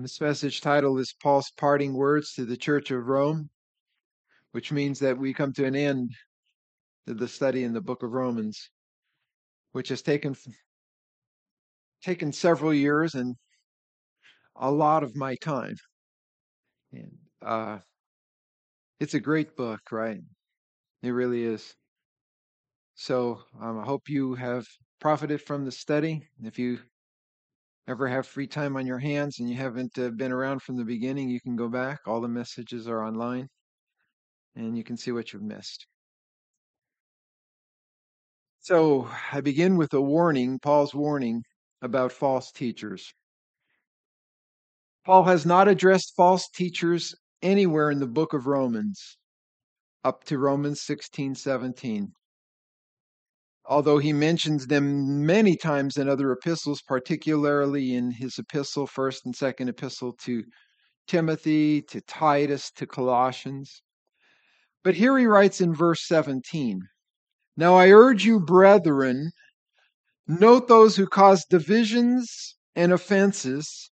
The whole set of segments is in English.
This message title is Paul's Parting Words to the Church of Rome, which means that we come to an end to the study in the book of Romans, which has taken taken several years and a lot of my time. And uh, it's a great book, right? It really is. So um, I hope you have profited from the study. If you ever have free time on your hands and you haven't uh, been around from the beginning, you can go back. All the messages are online and you can see what you've missed. So I begin with a warning, Paul's warning about false teachers. Paul has not addressed false teachers anywhere in the book of Romans up to Romans 16 17. Although he mentions them many times in other epistles, particularly in his epistle, first and second epistle to Timothy, to Titus, to Colossians. But here he writes in verse 17 Now I urge you, brethren, note those who cause divisions and offenses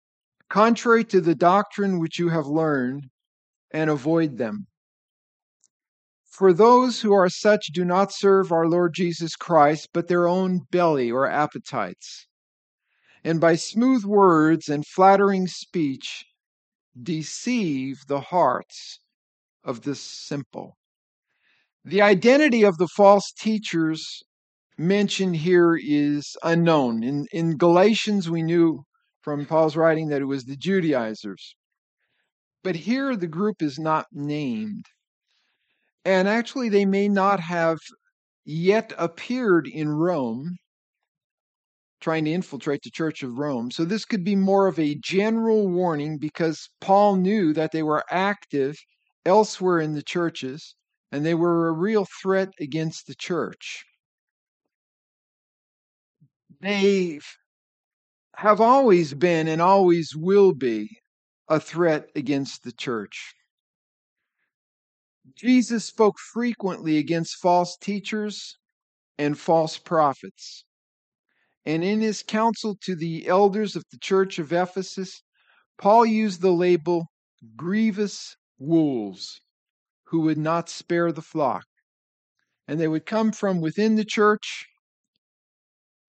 contrary to the doctrine which you have learned, and avoid them. For those who are such do not serve our Lord Jesus Christ, but their own belly or appetites. And by smooth words and flattering speech deceive the hearts of the simple. The identity of the false teachers mentioned here is unknown. In, in Galatians, we knew from Paul's writing that it was the Judaizers. But here the group is not named. And actually, they may not have yet appeared in Rome, trying to infiltrate the Church of Rome. So this could be more of a general warning because Paul knew that they were active elsewhere in the churches and they were a real threat against the church. They have always been and always will be a threat against the church. Jesus spoke frequently against false teachers and false prophets. And in his counsel to the elders of the church of Ephesus, Paul used the label grievous wolves who would not spare the flock. And they would come from within the church,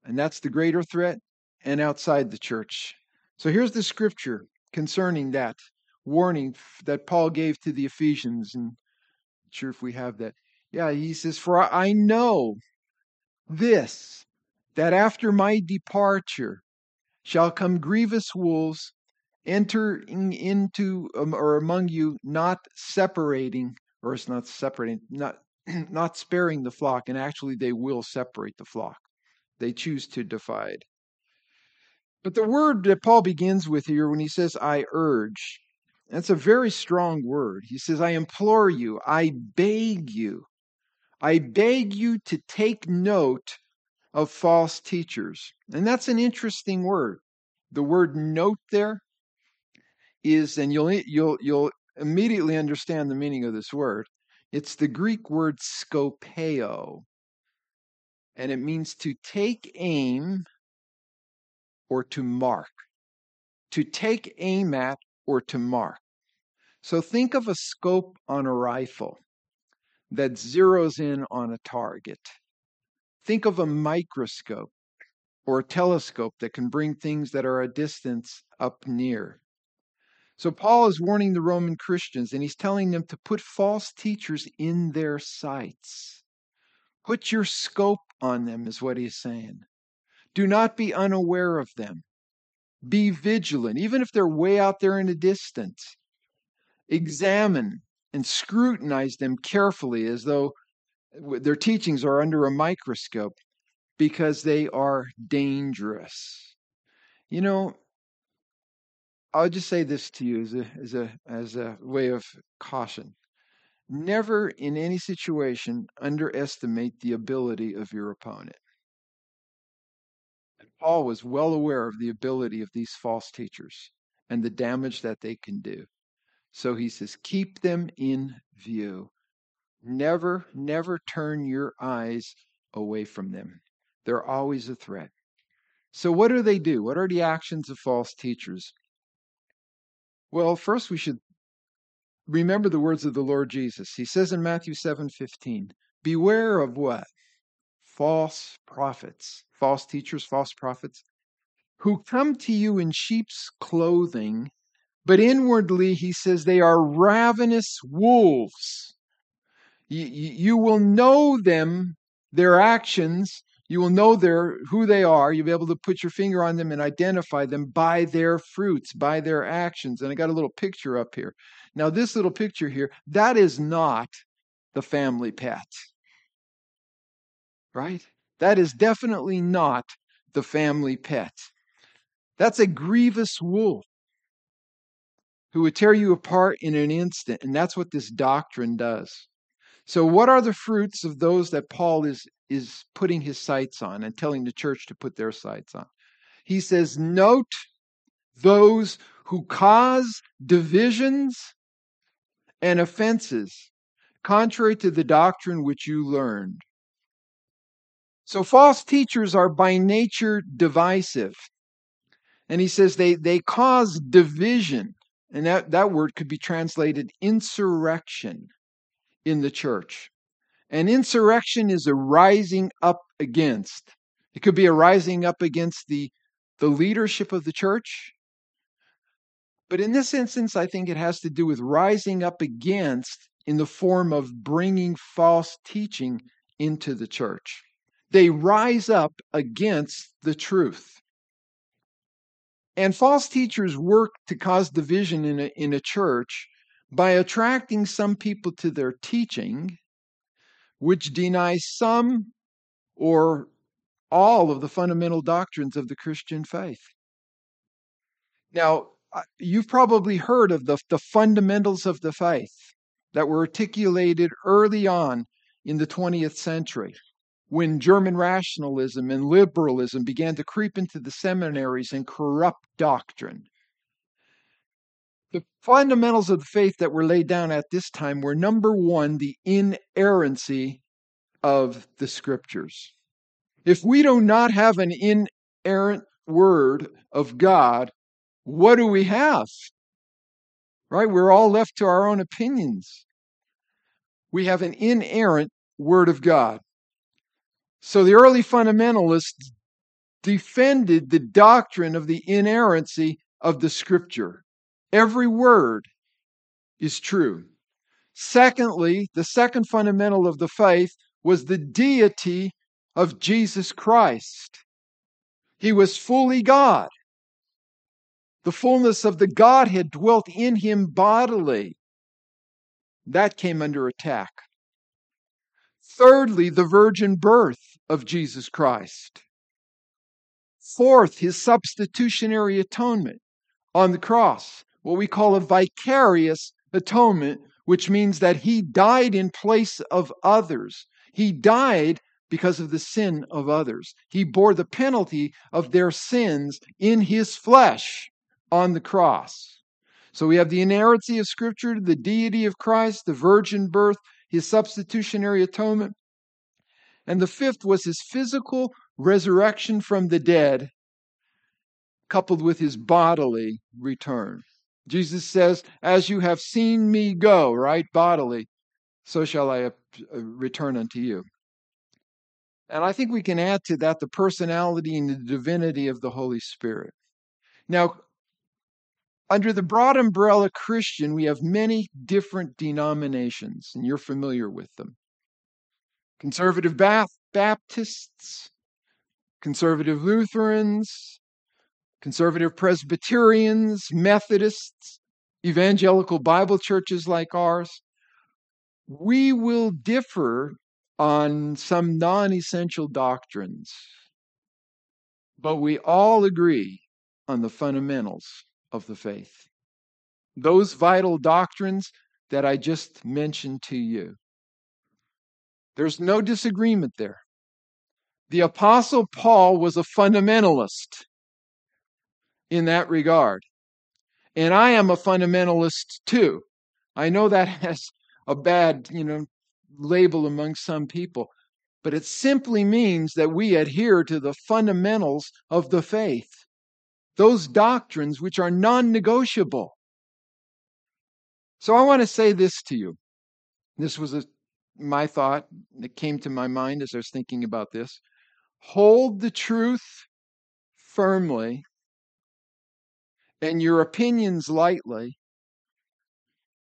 and that's the greater threat and outside the church. So here's the scripture concerning that warning that Paul gave to the Ephesians. I'm sure if we have that. Yeah, he says, For I know this, that after my departure shall come grievous wolves entering into um, or among you, not separating, or it's not separating, not not sparing the flock, and actually they will separate the flock. They choose to divide. But the word that Paul begins with here when he says, I urge, that's a very strong word. He says, I implore you, I beg you, I beg you to take note of false teachers. And that's an interesting word. The word note there is, and you'll, you'll, you'll immediately understand the meaning of this word. It's the Greek word skopeo, and it means to take aim or to mark, to take aim at or to mark. So think of a scope on a rifle that zeroes in on a target. Think of a microscope or a telescope that can bring things that are a distance up near. So Paul is warning the Roman Christians and he's telling them to put false teachers in their sights. Put your scope on them, is what he's saying. Do not be unaware of them. Be vigilant, even if they're way out there in the distance. Examine and scrutinize them carefully as though eh, their teachings are under a microscope because they are dangerous. You know, I'll just say this to you as a, as a, as a way of caution. Never in any situation underestimate the ability of your opponent. Was well aware of the ability of these false teachers and the damage that they can do. So he says, keep them in view. Never, never turn your eyes away from them. They're always a threat. So, what do they do? What are the actions of false teachers? Well, first we should remember the words of the Lord Jesus. He says in Matthew 7:15, "Beware of what? False prophets, false teachers, false prophets, who come to you in sheep's clothing, but inwardly he says they are ravenous wolves. You, you will know them, their actions, you will know their who they are. You'll be able to put your finger on them and identify them by their fruits, by their actions. And I got a little picture up here. Now, this little picture here, that is not the family pet. Right? That is definitely not the family pet. That's a grievous wolf who would tear you apart in an instant. And that's what this doctrine does. So, what are the fruits of those that Paul is, is putting his sights on and telling the church to put their sights on? He says, Note those who cause divisions and offenses, contrary to the doctrine which you learned. So, false teachers are by nature divisive. And he says they, they cause division. And that, that word could be translated insurrection in the church. And insurrection is a rising up against. It could be a rising up against the, the leadership of the church. But in this instance, I think it has to do with rising up against in the form of bringing false teaching into the church. They rise up against the truth. And false teachers work to cause division in a, in a church by attracting some people to their teaching, which denies some or all of the fundamental doctrines of the Christian faith. Now, uh, you've probably heard of the, the fundamentals of the faith that were articulated early on in the 20th century when German rationalism and liberalism began to creep into the seminaries and corrupt doctrine. The fundamentals of the faith that were laid down at this time were number one, the inerrancy of the scriptures. If we do not have an inerrant word of God, what do we have? Right? We're all left to our own opinions. We have an inerrant word of God. So the early fundamentalists defended the doctrine of the inerrancy of the scripture. Every word is true. Secondly, the second fundamental of the faith was the deity of Jesus Christ. He was fully God. The fullness of the Godhead dwelt in him bodily. That came under attack. Thirdly, the virgin birth of Jesus Christ. Fourth, his substitutionary atonement on the cross what we call a vicarious atonement, which means that he died in place of others. He died because of the sin of others. He bore the penalty of their sins in his flesh on the cross. So we have the inerrancy of Scripture, the deity of Christ, the virgin birth, his substitutionary atonement. And the fifth was his physical resurrection from the dead, coupled with his bodily return. Jesus says, As you have seen me go, right, bodily, so shall I uh, return unto you. And I think we can add to that the personality and the divinity of the Holy Spirit. Now, under the broad umbrella Christian, we have many different denominations, and you're familiar with them. Conservative Baptists, conservative Lutherans, conservative Presbyterians, Methodists, evangelical Bible churches like ours, we will differ on some non essential doctrines, but we all agree on the fundamentals of the faith. Those vital doctrines that I just mentioned to you. There's no disagreement there. The Apostle Paul was a fundamentalist in that regard. And I am a fundamentalist too. I know that has a bad, you know, label among some people, but it simply means that we adhere to the fundamentals of the faith. Those doctrines which are non negotiable. So I want to say this to you. This was a, my thought that came to my mind as I was thinking about this. Hold the truth firmly and your opinions lightly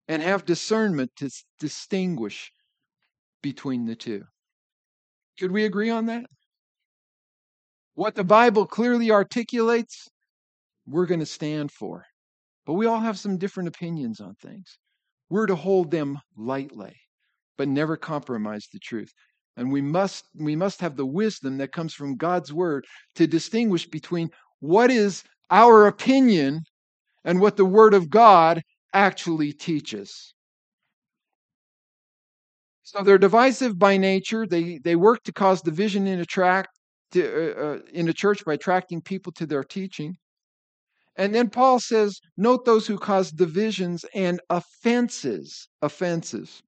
and have discernment to distinguish between the two. Could we agree on that? What the Bible clearly articulates, we're going to stand for. But we all have some different opinions on things. We're to hold them lightly, but never compromise the truth. And we must we must have the wisdom that comes from God's word to distinguish between what is our opinion and what the word of God actually teaches. So they're divisive by nature. They they work to cause division in a track to, uh, uh, in a church by attracting people to their teaching. And then Paul says, note those who cause divisions and offenses. Offenses.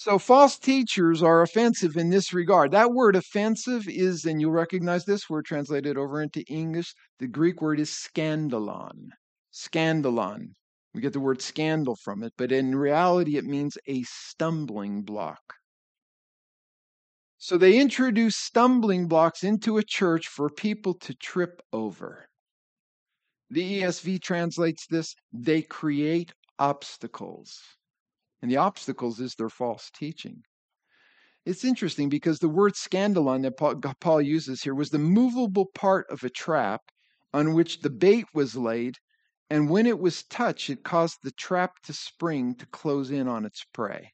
So false teachers are offensive in this regard. That word offensive is, and you'll recognize this word translated over into English. The Greek word is scandalon. Scandalon. We get the word scandal from it, but in reality, it means a stumbling block. So they introduce stumbling blocks into a church for people to trip over. The ESV translates this they create obstacles. And the obstacles is their false teaching. It's interesting because the word scandalon that Paul, uses here was the movable part of a trap on which the bait was laid, and when it was touched, it caused the trap to spring to close in on its prey.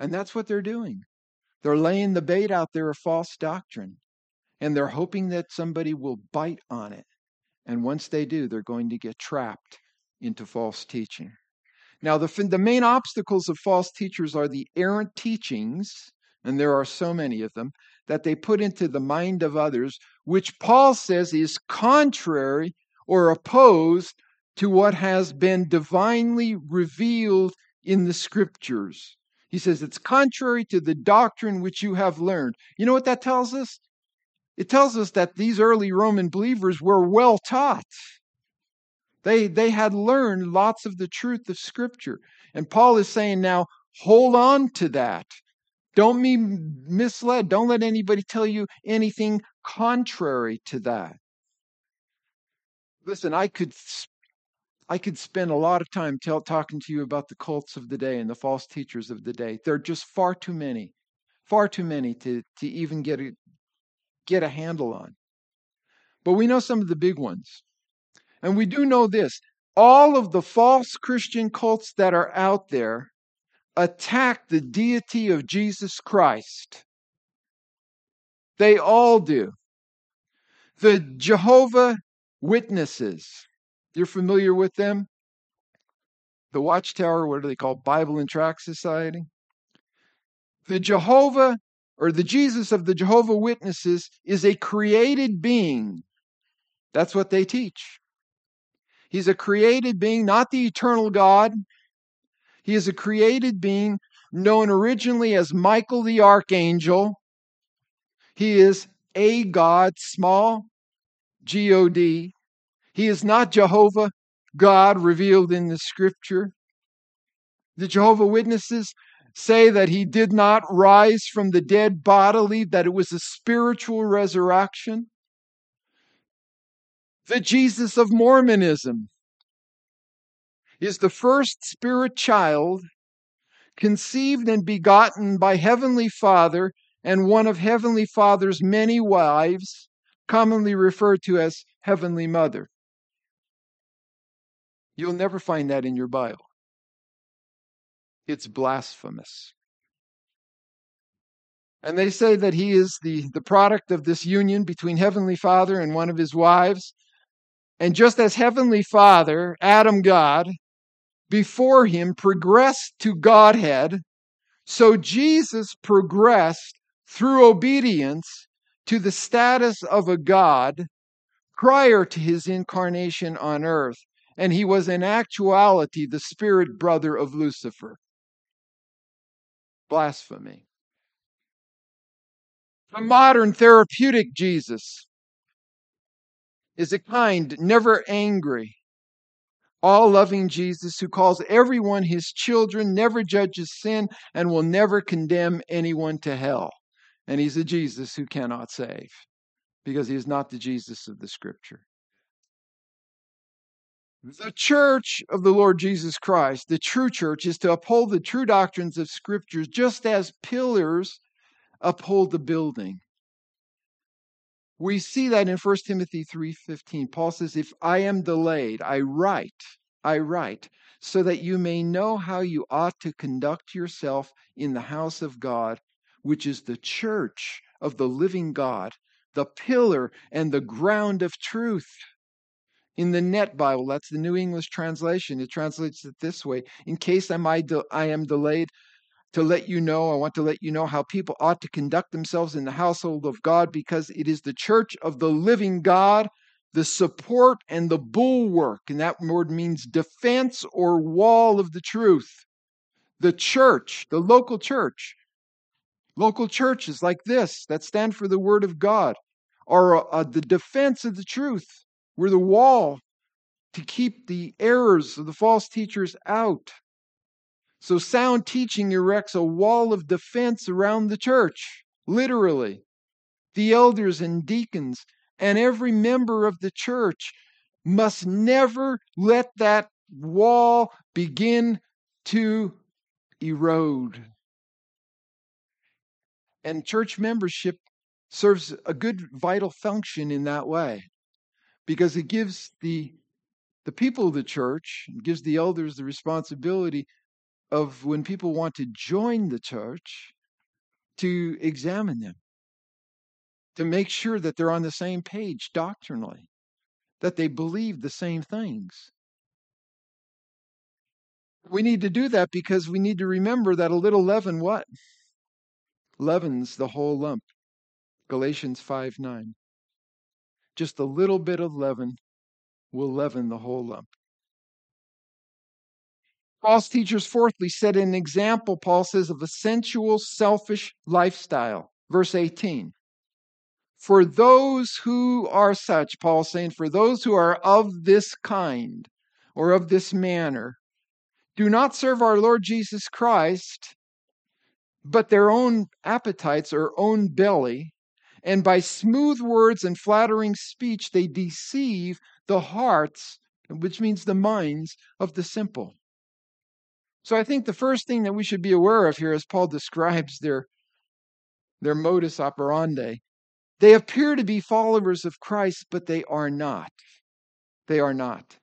And that's what they're doing. They're laying the bait out there of false doctrine, and they're hoping that somebody will bite on it. And once they do, they're going to get trapped into false teaching. Now, the, the main obstacles of false teachers are the errant teachings, and there are so many of them, that they put into the mind of others, which Paul says is contrary or opposed to what has been divinely revealed in the scriptures. He says it's contrary to the doctrine which you have learned. You know what that tells us? It tells us that these early Roman believers were well taught. They, they had learned lots of the truth of Scripture. And Paul is saying now, hold on to that. Don't be misled. Don't let anybody tell you anything contrary to that. Listen, I could I could spend a lot of time tell, talking to you about the cults of the day and the false teachers of the day. There are just far too many, far too many to, to even get a, get a handle on. But we know some of the big ones. And we do know this all of the false Christian cults that are out there attack the deity of Jesus Christ. They all do. The Jehovah Witnesses, you're familiar with them? The Watchtower, what are they called? Bible and Tract Society. The Jehovah or the Jesus of the Jehovah Witnesses is a created being. That's what they teach. He's a created being, not the eternal God. He is a created being known originally as Michael the Archangel. He is a God, small, G O D. He is not Jehovah, God revealed in the scripture. The Jehovah Witnesses say that he did not rise from the dead bodily, that it was a spiritual resurrection. The Jesus of Mormonism is the first spirit child conceived and begotten by Heavenly Father and one of Heavenly Father's many wives, commonly referred to as Heavenly Mother. You'll never find that in your Bible. It's blasphemous. And they say that he is the, the product of this union between Heavenly Father and one of his wives. And just as Heavenly Father, Adam God, before him progressed to Godhead, so Jesus progressed through obedience to the status of a God prior to his incarnation on earth. And he was in actuality the spirit brother of Lucifer. Blasphemy. The modern therapeutic Jesus is a kind, never angry, all loving Jesus who calls everyone his children, never judges sin, and will never condemn anyone to hell. And he's a Jesus who cannot save because he is not the Jesus of the scripture. The church of the Lord Jesus Christ, the true church, is to uphold the true doctrines of scriptures just as pillars uphold the building. We see that in 1 Timothy 3:15. Paul says, "If I am delayed, I write, I write, so that you may know how you ought to conduct yourself in the house of God, which is the church of the living God, the pillar and the ground of truth." In the Net Bible, that's the New English translation, it translates it this way In case I, am delayed, to let you know, I want to let you know how people ought to conduct themselves in the household of God because it is the church of the living God, the support and the bulwark. And that word means defense or wall of the truth. The church, the local church, local churches like this that stand for the word of God are uh, the defense of the truth. We're the wall to keep the errors of the false teachers out. So, sound teaching erects a wall of defense around the church, literally. The elders and deacons and every member of the church must never let that wall begin to erode. And church membership serves a good vital function in that way because it gives the the people of the church gives the elders the responsibility of when people want to join the church to examine them to make sure that they're on the same page doctrinally that they believe the same things. We need to do that because we need to remember that a little leaven what? Leavens the whole lump. Galatians 5 9 just a little bit of leaven will leaven the whole lump. False teachers, fourthly, set an example, Paul says, of a sensual, selfish lifestyle. Verse 18. For those who are such, Paul's saying, for those who are of this kind or of this manner, do not serve our Lord Jesus Christ, but their own appetites or own belly, and by smooth words and flattering speech, they deceive the hearts, which means the minds of the simple. So I think the first thing that we should be aware of here as Paul describes their, their modus operandi, they appear to be followers of Christ, but they are not. They are not.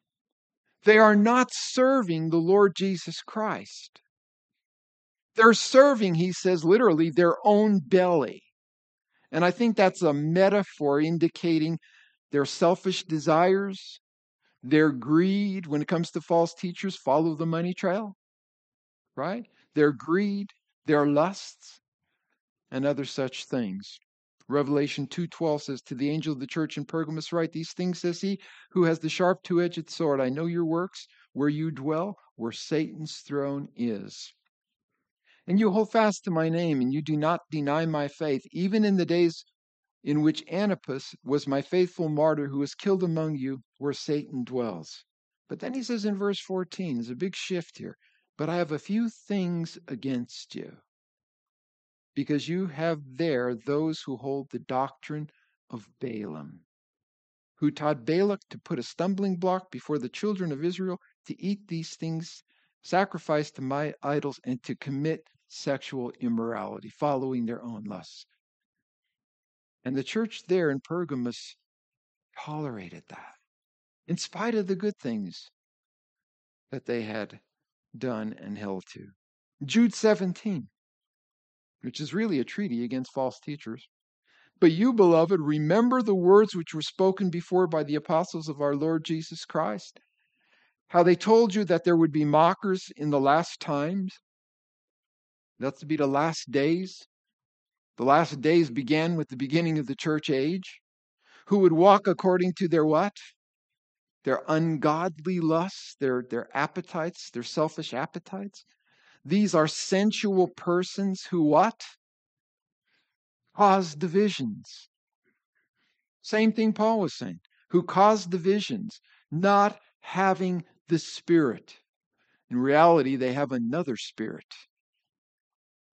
They are not serving the Lord Jesus Christ. They're serving, he says literally, their own belly. And I think that's a metaphor indicating their selfish desires, their greed. When it comes to false teachers, follow the money trail, right? Their greed, their lusts, and other such things. Revelation 2:12 says to the angel of the church in Pergamos write these things says he who has the sharp two-edged sword I know your works where you dwell where Satan's throne is and you hold fast to my name, and you do not deny my faith, even in the days in which Antipas was my faithful martyr who was killed among you, where Satan dwells. But then he says in verse 14, there's a big shift here. But I have a few things against you, because you have there those who hold the doctrine of Balaam, who taught Balak to put a stumbling block before the children of Israel to eat these things sacrifice to my idols, and to commit sexual immorality, following their own lusts. And the church there in Pergamos tolerated that, in spite of the good things that they had done and held to. Jude 17, which is really a treaty against false teachers. But you, beloved, remember the words which were spoken before by the apostles of our Lord Jesus Christ how they told you that there would be mockers in the last times. That's to be the last days. The last days began with the beginning of the church age. Who would walk according to their what? Their ungodly lusts, their, their appetites, their selfish appetites. These are sensual persons who what? Cause divisions. Same thing Paul was saying. Who cause divisions, not having the Spirit. In reality, they have another spirit.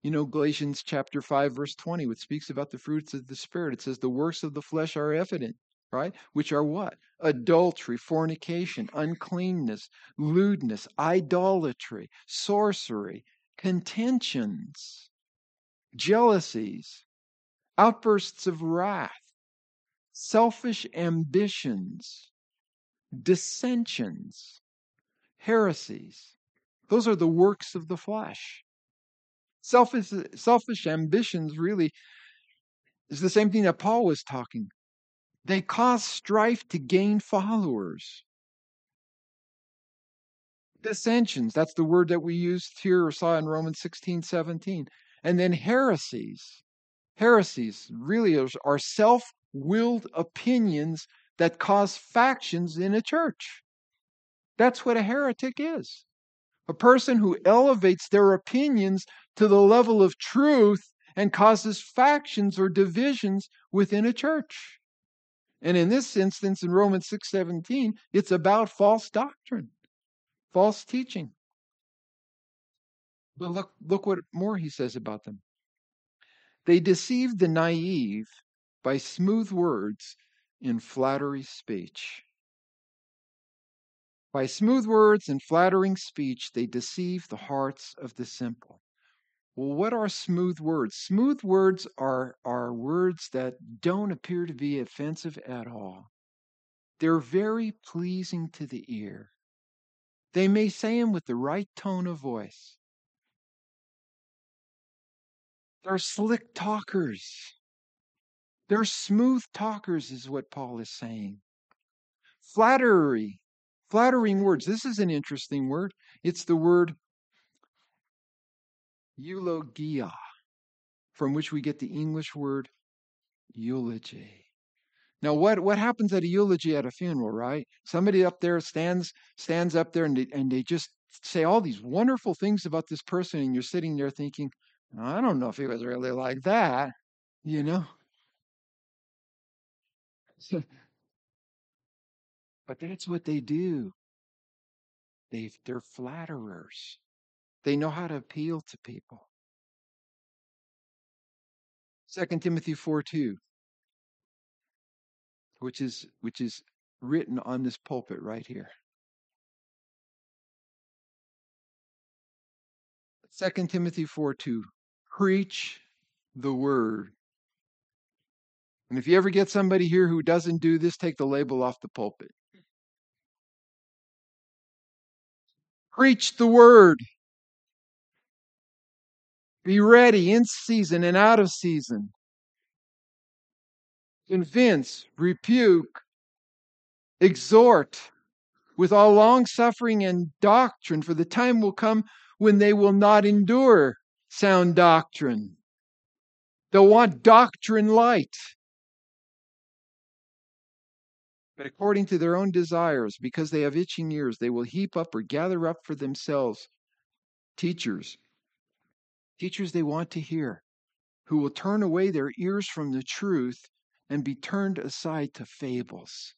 You know, Galatians chapter 5, verse 20, which speaks about the fruits of the Spirit. It says, The works of the flesh are evident, right? Which are what? Adultery, fornication, uncleanness, lewdness, idolatry, sorcery, contentions, jealousies, outbursts of wrath, selfish ambitions, dissensions, heresies. Those are the works of the flesh. Selfish, selfish ambitions really is the same thing that Paul was talking. They cause strife to gain followers. Dissensions, that's the word that we used here or saw in Romans 16, 17. And then heresies. Heresies really are, self willed opinions that cause factions in a church. That's what a heretic is a person who elevates their opinions to the level of truth and causes factions or divisions within a church. And in this instance in Romans 6:17, it's about false doctrine, false teaching. But look look what more he says about them. They deceive the naive by smooth words in flattery speech. By smooth words and flattering speech, they deceive the hearts of the simple. Well, what are smooth words? Smooth words are, are words that don't appear to be offensive at all. They're very pleasing to the ear. They may say them with the right tone of voice. They're slick talkers. They're smooth talkers, is what Paul is saying. Flattery Flattering words. This is an interesting word. It's the word eulogia, from which we get the English word eulogy. Now, what, what happens at a eulogy at a funeral, right? Somebody up there stands stands up there and they, and they just say all these wonderful things about this person, and you're sitting there thinking, I don't know if he was really like that, you know? But that's what they do. They they're flatterers. They know how to appeal to people. 2 Timothy 4 2, which is which is written on this pulpit right here. 2 Timothy 4 2. Preach the word. And if you ever get somebody here who doesn't do this, take the label off the pulpit. Preach the word. Be ready in season and out of season. Convince, rebuke, exhort with all long suffering and doctrine, for the time will come when they will not endure sound doctrine. They'll want doctrine light but according to their own desires, because they have itching ears, they will heap up or gather up for themselves teachers, teachers they want to hear, who will turn away their ears from the truth and be turned aside to fables.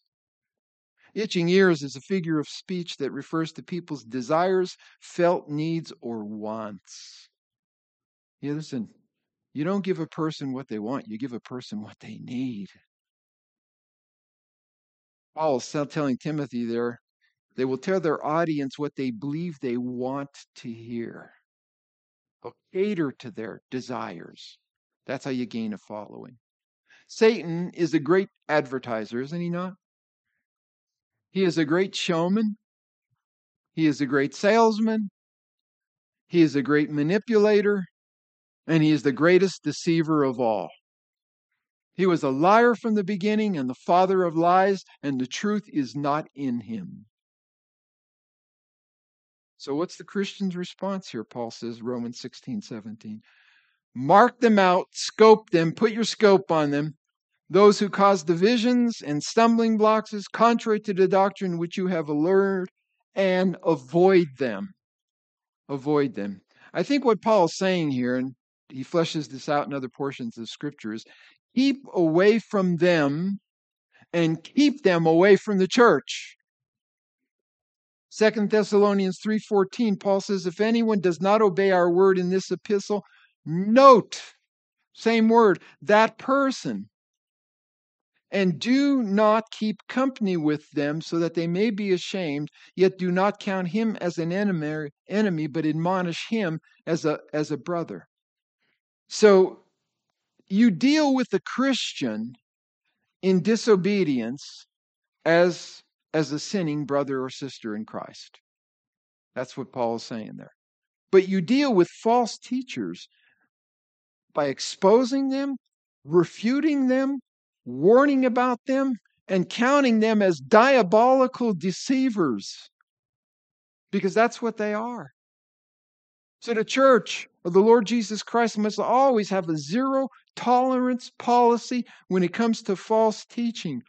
Itching ears is a figure of speech that refers to people's desires, felt needs, or wants. Yeah, listen, you don't give a person what they want, you give a person what they need. Paul is telling Timothy there, they will tell their audience what they believe they want to hear. They'll cater to their desires. That's how you gain a following. Satan is a great advertiser, isn't he not? He is a great showman. He is a great salesman. He is a great manipulator. And he is the greatest deceiver of all. He was a liar from the beginning and the father of lies, and the truth is not in him. So, what's the Christian's response here? Paul says, Romans 16, 17. Mark them out, scope them, put your scope on them. Those who cause divisions and stumbling blocks is contrary to the doctrine which you have learned, and avoid them. Avoid them. I think what Paul is saying here, and he fleshes this out in other portions of scriptures, keep away from them and keep them away from the church. Second Thessalonians 3:14 Paul says if anyone does not obey our word in this epistle note same word that person and do not keep company with them so that they may be ashamed yet do not count him as an enemy enemy but admonish him as a as a brother. So you deal with the christian in disobedience as as a sinning brother or sister in christ that's what paul is saying there but you deal with false teachers by exposing them refuting them warning about them, and counting them as diabolical deceivers because that's what they are. So the church of the Lord Jesus Christ must always have a zero tolerance policy when it comes to false teaching.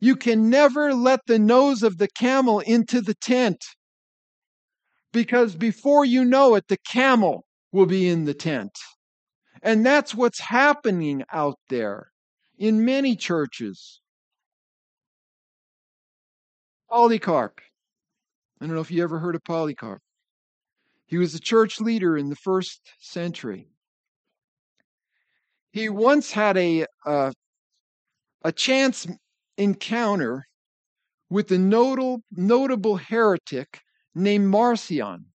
You can never let the nose of the camel into the tent because before you know it, the camel will be in the tent. And that's what's happening out there in many churches. Polycarp. I don't know if you ever heard of Polycarp. He was a church leader in the first century. He once had a uh, a chance encounter with a notable notable heretic named Marcion,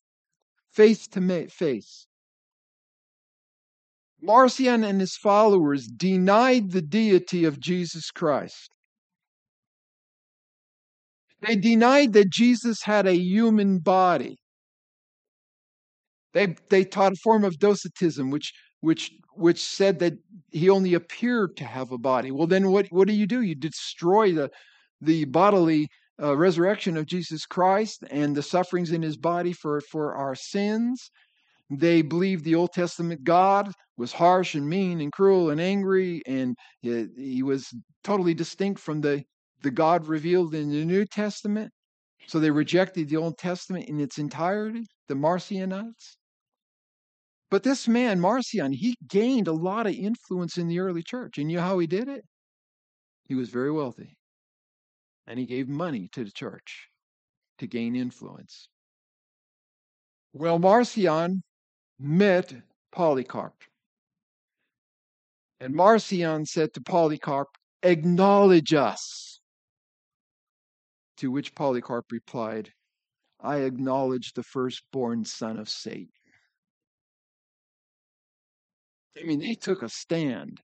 face to face. Marcion and his followers denied the deity of Jesus Christ. They denied that Jesus had a human body. They, they taught a form of docetism, which, which, which said that he only appeared to have a body. Well, then what, what do you do? You destroy the, the bodily uh, resurrection of Jesus Christ and the sufferings in his body for, for our sins. They believed the Old Testament God was harsh and mean and cruel and angry, and he, he was totally distinct from the, the God revealed in the New Testament. So they rejected the Old Testament in its entirety, the Marcionites. But this man, Marcion, he gained a lot of influence in the early church. And you know how he did it? He was very wealthy. And he gave money to the church to gain influence. Well, Marcion met Polycarp. And Marcion said to Polycarp, Acknowledge us. To which Polycarp replied, I acknowledge the firstborn son of Satan. I mean, they took a stand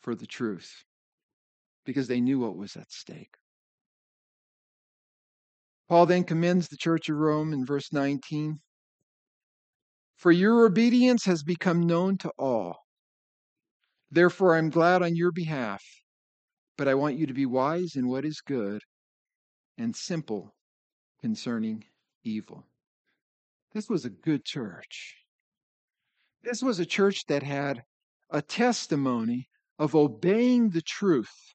for the truth because they knew what was at stake. Paul then commends the church of Rome in verse 19 For your obedience has become known to all. Therefore, I'm glad on your behalf, but I want you to be wise in what is good and simple concerning evil. This was a good church. This was a church that had a testimony of obeying the truth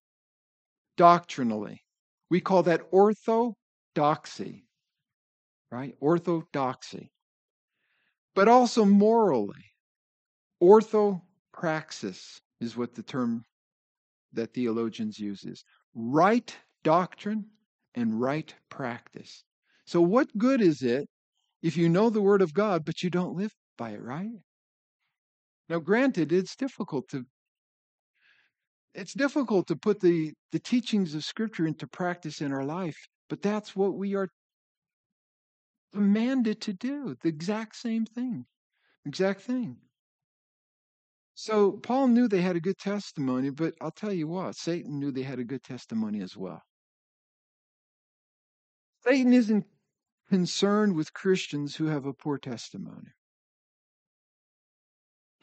doctrinally. We call that orthodoxy, right? Orthodoxy. But also morally. Orthopraxis is what the term that theologians use is. Right doctrine and right practice. So, what good is it if you know the Word of God, but you don't live by it, right? Now, granted, it's difficult to it's difficult to put the, the teachings of Scripture into practice in our life, but that's what we are commanded to do. The exact same thing. Exact thing. So Paul knew they had a good testimony, but I'll tell you what, Satan knew they had a good testimony as well. Satan isn't concerned with Christians who have a poor testimony.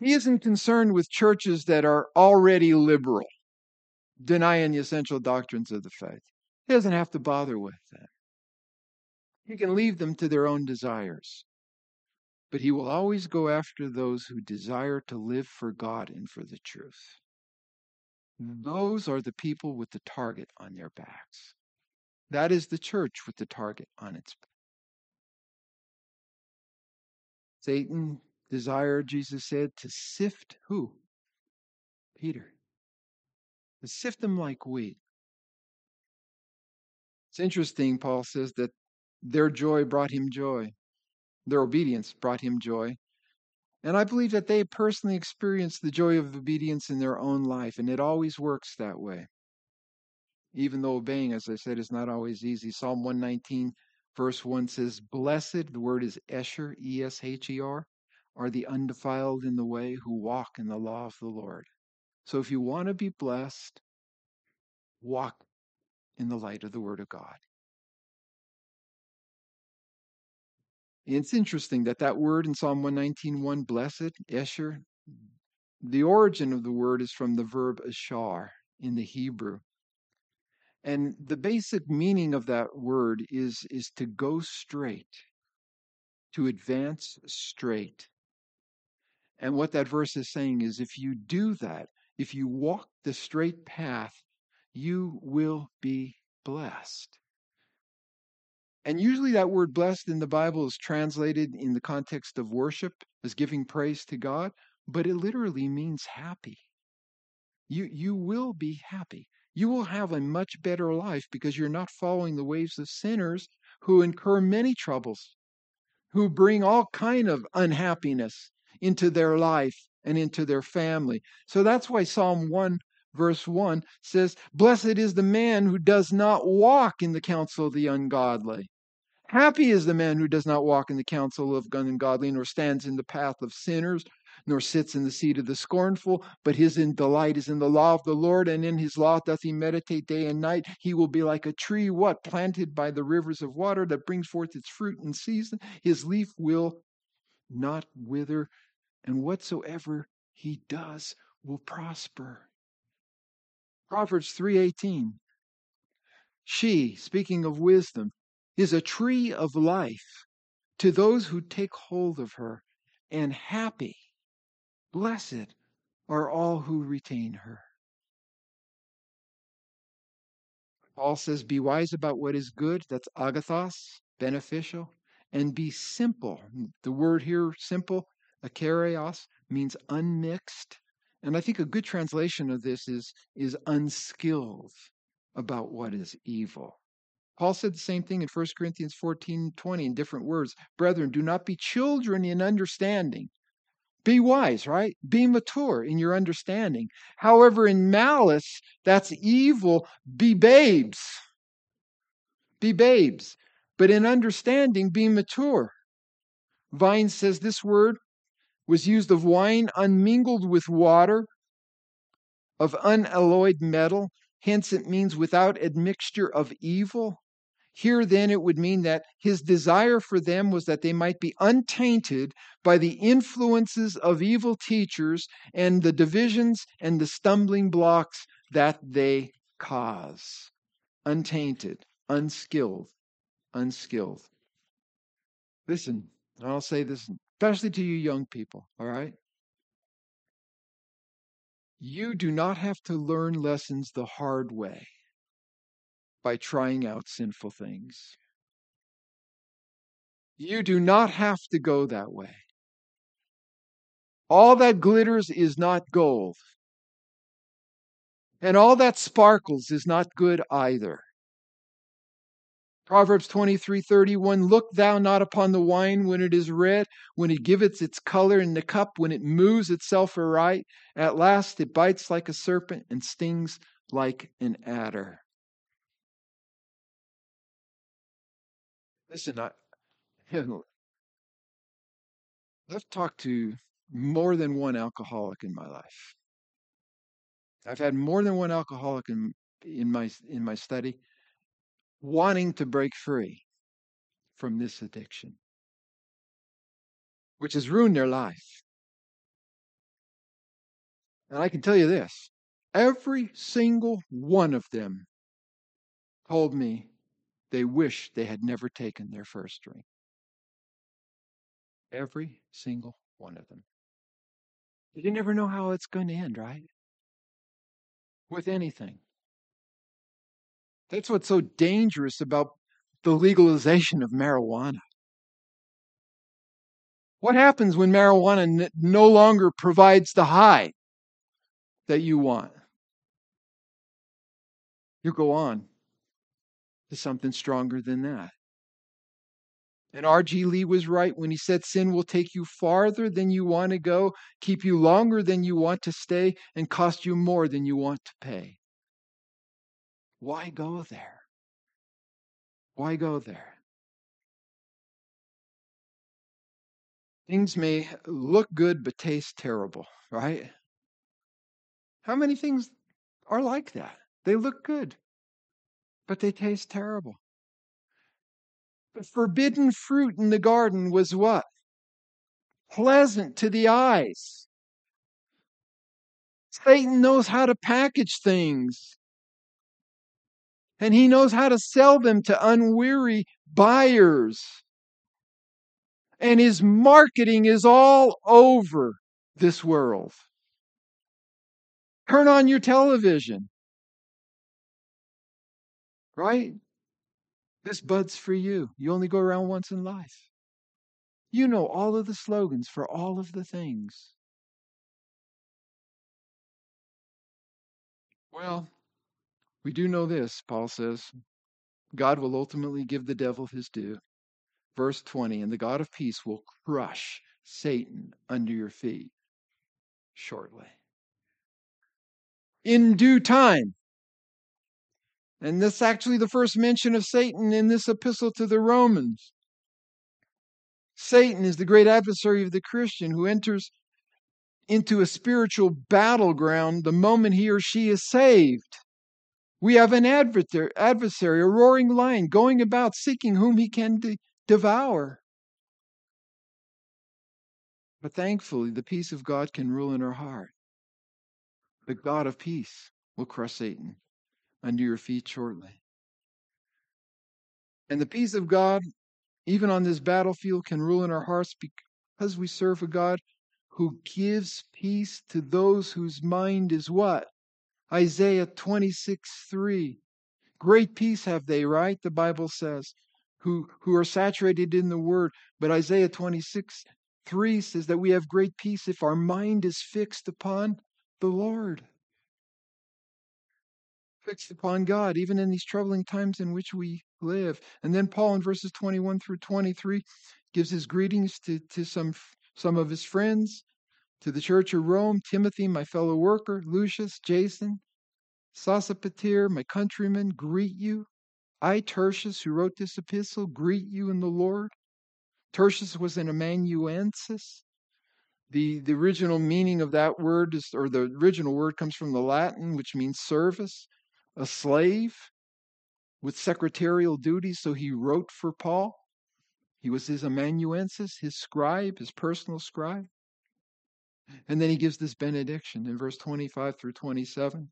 He isn't concerned with churches that are already liberal, denying the essential doctrines of the faith. He doesn't have to bother with them. He can leave them to their own desires. But he will always go after those who desire to live for God and for the truth. Those are the people with the target on their backs. That is the church with the target on its back. Satan desired, Jesus said, to sift who? Peter. To sift them like wheat. It's interesting, Paul says, that their joy brought him joy. Their obedience brought him joy. And I believe that they personally experienced the joy of obedience in their own life, and it always works that way. Even though obeying, as I said, is not always easy. Psalm 119, verse 1 says, Blessed, the word is Esher, E S H E R, are the undefiled in the way who walk in the law of the Lord. So if you want to be blessed, walk in the light of the Word of God. It's interesting that that word in Psalm 119.1, blessed, Esher, the origin of the word is from the verb ashar in the Hebrew. And the basic meaning of that word is, is to go straight, to advance straight. And what that verse is saying is if you do that, if you walk the straight path, you will be blessed. And usually that word blessed in the Bible is translated in the context of worship as giving praise to God, but it literally means happy. You, you will be happy. You will have a much better life because you're not following the ways of sinners who incur many troubles, who bring all kind of unhappiness into their life and into their family. So that's why Psalm 1 verse 1 says, Blessed is the man who does not walk in the counsel of the ungodly. Happy is the man who does not walk in the counsel of ungodly, nor stands in the path of sinners, nor sits in the seat of the scornful, but his delight is in the law of the Lord, and in his law doth he meditate day and night. He will be like a tree, what? Planted by the rivers of water that brings forth its fruit in season. His leaf will not wither, and whatsoever he does will prosper. Proverbs 3:18 She, speaking of wisdom, is a tree of life to those who take hold of her, and happy, blessed are all who retain her. Paul says, Be wise about what is good, that's agathos, beneficial, and be simple. The word here, simple, akeraios, means unmixed. And I think a good translation of this is, is unskilled about what is evil. Paul said the same thing in 1 Corinthians 14 20 in different words. Brethren, do not be children in understanding. Be wise, right? Be mature in your understanding. However, in malice, that's evil. Be babes. Be babes. But in understanding, be mature. Vine says this word was used of wine unmingled with water, of unalloyed metal. Hence, it means without admixture of evil. Here, then, it would mean that his desire for them was that they might be untainted by the influences of evil teachers and the divisions and the stumbling blocks that they cause. Untainted, unskilled, unskilled. Listen, I'll say this, especially to you young people, all right? You do not have to learn lessons the hard way by trying out sinful things. You do not have to go that way. All that glitters is not gold. And all that sparkles is not good either. Proverbs 23:31 Look thou not upon the wine when it is red, when it giveth its color in the cup, when it moves itself aright, at last it bites like a serpent and stings like an adder. Listen, I, I've talked to more than one alcoholic in my life. I've had more than one alcoholic in in my in my study wanting to break free from this addiction, which has ruined their life. And I can tell you this every single one of them told me they wish they had never taken their first drink. Every single one of them. You never know how it's going to end, right? With anything. That's what's so dangerous about the legalization of marijuana. What happens when marijuana n- no longer provides the high that you want? You go on to something stronger than that. And R.G. Lee was right when he said sin will take you farther than you want to go, keep you longer than you want to stay, and cost you more than you want to pay. Why go there? Why go there? Things may look good but taste terrible, right? How many things are like that? They look good, but they taste terrible. The forbidden fruit in the garden was what? Pleasant to the eyes. Satan knows how to package things. And he knows how to sell them to unweary buyers. And his marketing is all over this world. Turn on your television. Right? This bud's for you. You only go around once in life. You know all of the slogans for all of the things. Well, we do know this, Paul says. God will ultimately give the devil his due. Verse 20, and the God of peace will crush Satan under your feet shortly. In due time, and this is actually the first mention of Satan in this epistle to the Romans. Satan is the great adversary of the Christian who enters into a spiritual battleground the moment he or she is saved. We have an adversary, a roaring lion, going about seeking whom he can de- devour. But thankfully, the peace of God can rule in our heart. The God of peace will crush Satan under your feet shortly. And the peace of God, even on this battlefield, can rule in our hearts because we serve a God who gives peace to those whose mind is what? Isaiah 26 3. Great peace have they, right? The Bible says, who, who are saturated in the word. But Isaiah 26 3 says that we have great peace if our mind is fixed upon the Lord fixed upon God, even in these troubling times in which we live. And then Paul in verses 21 through 23 gives his greetings to, to some, some of his friends, to the church of Rome, Timothy, my fellow worker, Lucius, Jason, Sosipater, my countrymen, greet you. I, Tertius, who wrote this epistle, greet you in the Lord. Tertius was an amanuensis. The, the original meaning of that word is, or the original word comes from the Latin, which means service a slave with secretarial duties, so he wrote for Paul. He was his amanuensis, his scribe, his personal scribe. And then he gives this benediction in verse 25 through 27.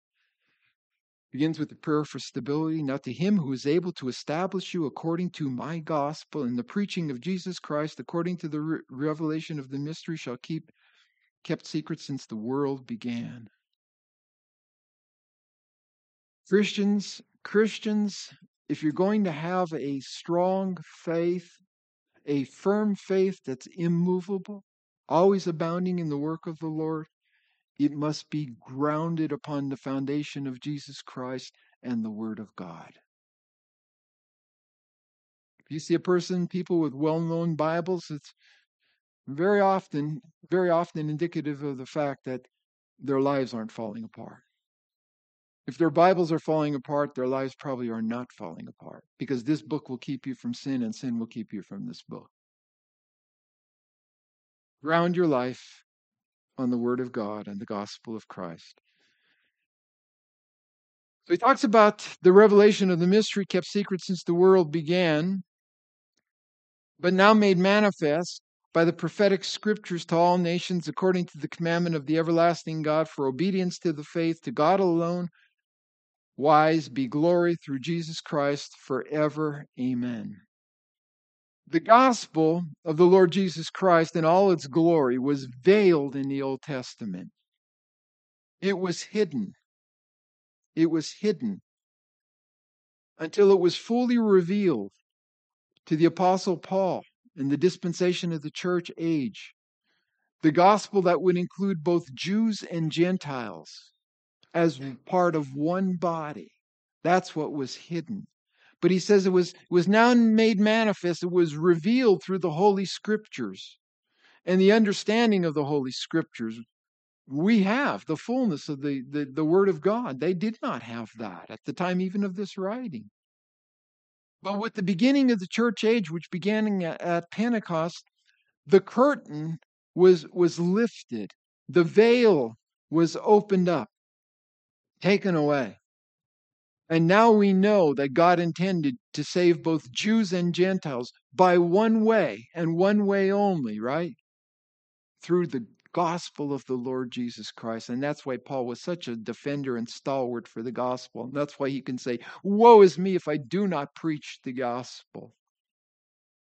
Begins with the prayer for stability. Now, to him who is able to establish you according to my gospel and the preaching of Jesus Christ, according to the re- revelation of the mystery, shall keep kept secret since the world began. Christians, Christians, if you're going to have a strong faith, a firm faith that's immovable, always abounding in the work of the Lord, it must be grounded upon the foundation of Jesus Christ and the Word of God. If you see a person, people with well known Bibles, it's very often, very often indicative of the fact that their lives aren't falling apart. If their Bibles are falling apart, their lives probably are not falling apart because this book will keep you from sin and sin will keep you from this book. Ground your life on the Word of God and the gospel of Christ. So he talks about the revelation of the mystery kept secret since the world began, but now made manifest by the prophetic scriptures to all nations according to the commandment of the everlasting God for obedience to the faith to God alone wise be glory through Jesus Christ forever. Amen. The gospel of the Lord Jesus Christ in all its glory was veiled in the Old Testament. It was hidden. It was hidden until it was fully revealed to the Apostle Paul in the dispensation of the church age. The gospel that would include both Jews and Gentiles as part of one body. That's what was hidden. But he says it was, it was now made manifest, it was revealed through the Holy Scriptures and the understanding of the Holy Scriptures. We have the fullness of the, the, the Word of God. They did not have that at the time even of this writing. But with the beginning of the church age, which began at Pentecost, the curtain was, was lifted, the veil was opened up, taken away. And now we know that God intended to save both Jews and Gentiles by one way and one way only, right? Through the gospel of the Lord Jesus Christ. And that's why Paul was such a defender and stalwart for the gospel. And that's why he can say, Woe is me if I do not preach the gospel.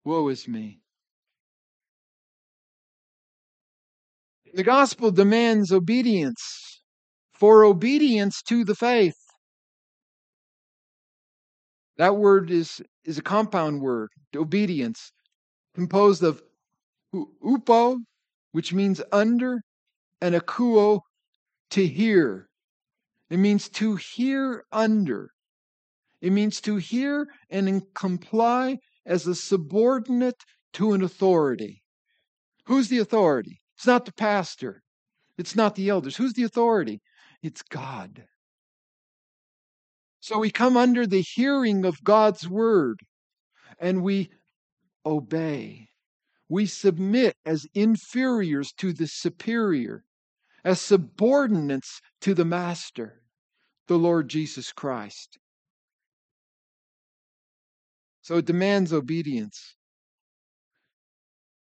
Woe is me. The gospel demands obedience for obedience to the faith. That word is, is a compound word, obedience, composed of upo, which means under, and akuo, to hear. It means to hear under. It means to hear and comply as a subordinate to an authority. Who's the authority? It's not the pastor. It's not the elders. Who's the authority? It's God. So we come under the hearing of God's word and we obey. We submit as inferiors to the superior, as subordinates to the master, the Lord Jesus Christ. So it demands obedience.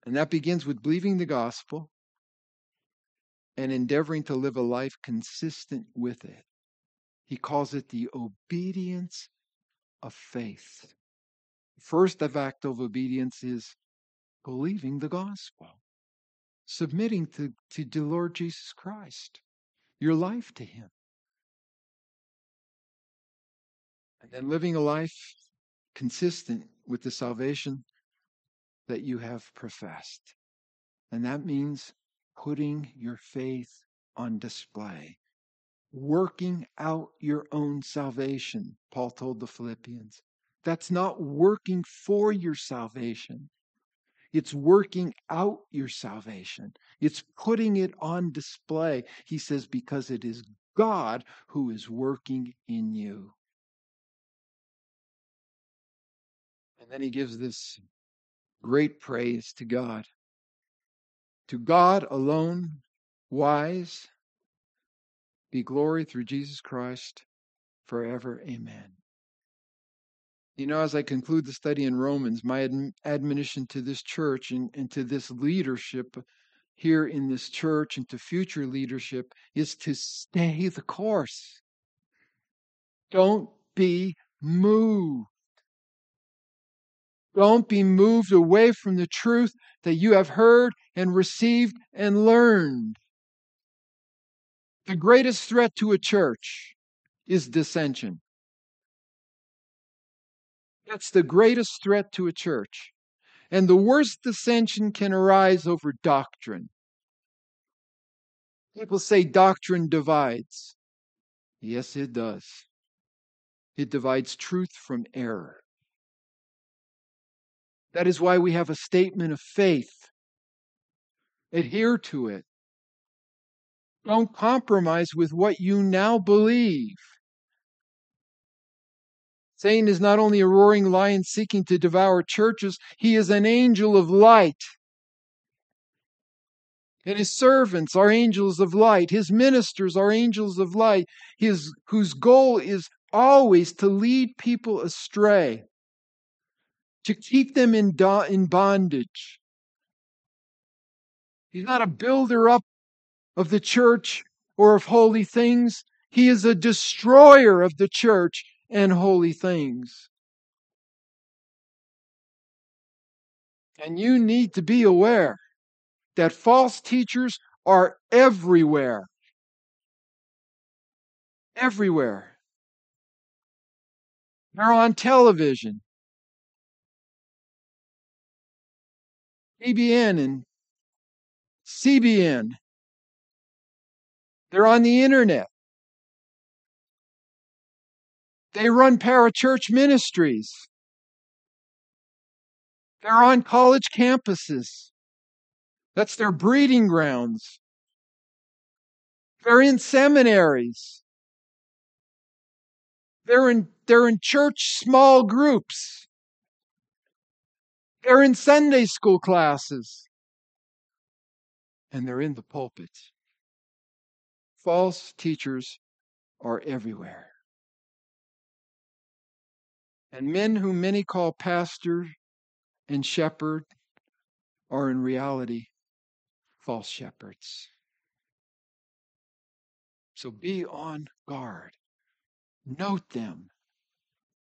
And that begins with believing the gospel and endeavoring to live a life consistent with it. He calls it the obedience of faith. The First act of obedience is believing the gospel, submitting to, to the Lord Jesus Christ, your life to Him. And then living a life consistent with the salvation that you have professed. And that means putting your faith on display working out your own salvation, Paul told the Philippians. That's not working for your salvation. It's working out your salvation. It's putting it on display. He says, because it is God who is working in you. And then he gives this great praise to God. To God alone, wise be glory through Jesus Christ forever. Amen. You know, as I conclude the study in Romans, my ad- admonition to this church and, and to this leadership here in this church and to future leadership is to stay the course. Don't be moved. Don't be moved away from the truth that you have heard and received and learned. The greatest threat to a church is dissension. That's the greatest threat to a church. And the worst dissension can arise over doctrine. People say doctrine divides. Yes, it does. It divides truth from error. That is why we have a statement of faith. Adhere to it. Don't compromise with what you now believe. Satan is not only a roaring lion seeking to devour churches, he is an angel of light. And his servants are angels of light. His ministers are angels of light, his, whose goal is always to lead people astray, to keep them in, do, in bondage. He's not a builder up of the church or of holy things. He is a destroyer of the church and holy things. And you need to be aware that false teachers are everywhere. Everywhere. They're on television. ABN and CBN they're on the internet. They run parachurch ministries. They're on college campuses. That's their breeding grounds. They're in seminaries. They're in, they're in church small groups. They're in Sunday school classes. And they're in the pulpit. False teachers are everywhere. And men whom many call pastor and shepherd are in reality false shepherds. So be on guard. Note them,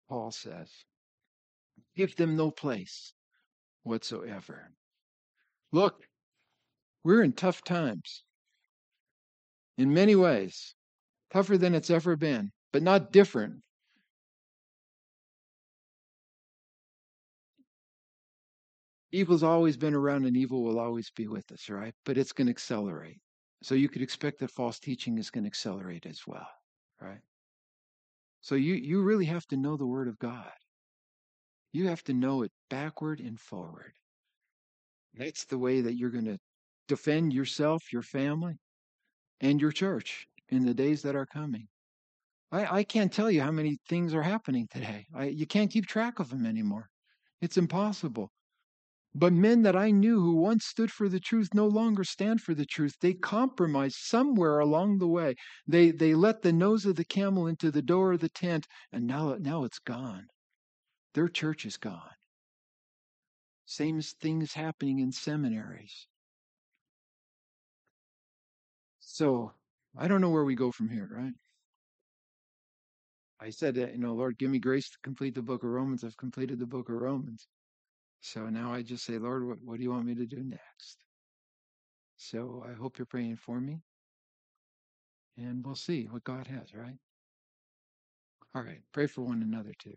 Paul says. Give them no place whatsoever. Look, we're in tough times in many ways, tougher than it's ever been, but not different. Evil's always been around and evil will always be with us, right? But it's going to accelerate. So you could expect that false teaching is going to accelerate as well, right? So you, you really have to know the Word of God. You have to know it backward and forward. That's the way that you're going to defend yourself, your family, and your church in the days that are coming. I, I can't tell you how many things are happening today. I, you can't keep track of them anymore. It's impossible. But men that I knew who once stood for the truth no longer stand for the truth. They compromise somewhere along the way. They they let the nose of the camel into the door of the tent, and now now it's gone. Their church is gone. Same things happening in seminaries. So I don't know where we go from here, right? I said that, you know, Lord, give me grace to complete the book of Romans. I've completed the book of Romans. So now I just say, Lord, what, what do you want me to do next? So I hope you're praying for me. And we'll see what God has, right? All right. Pray for one another too.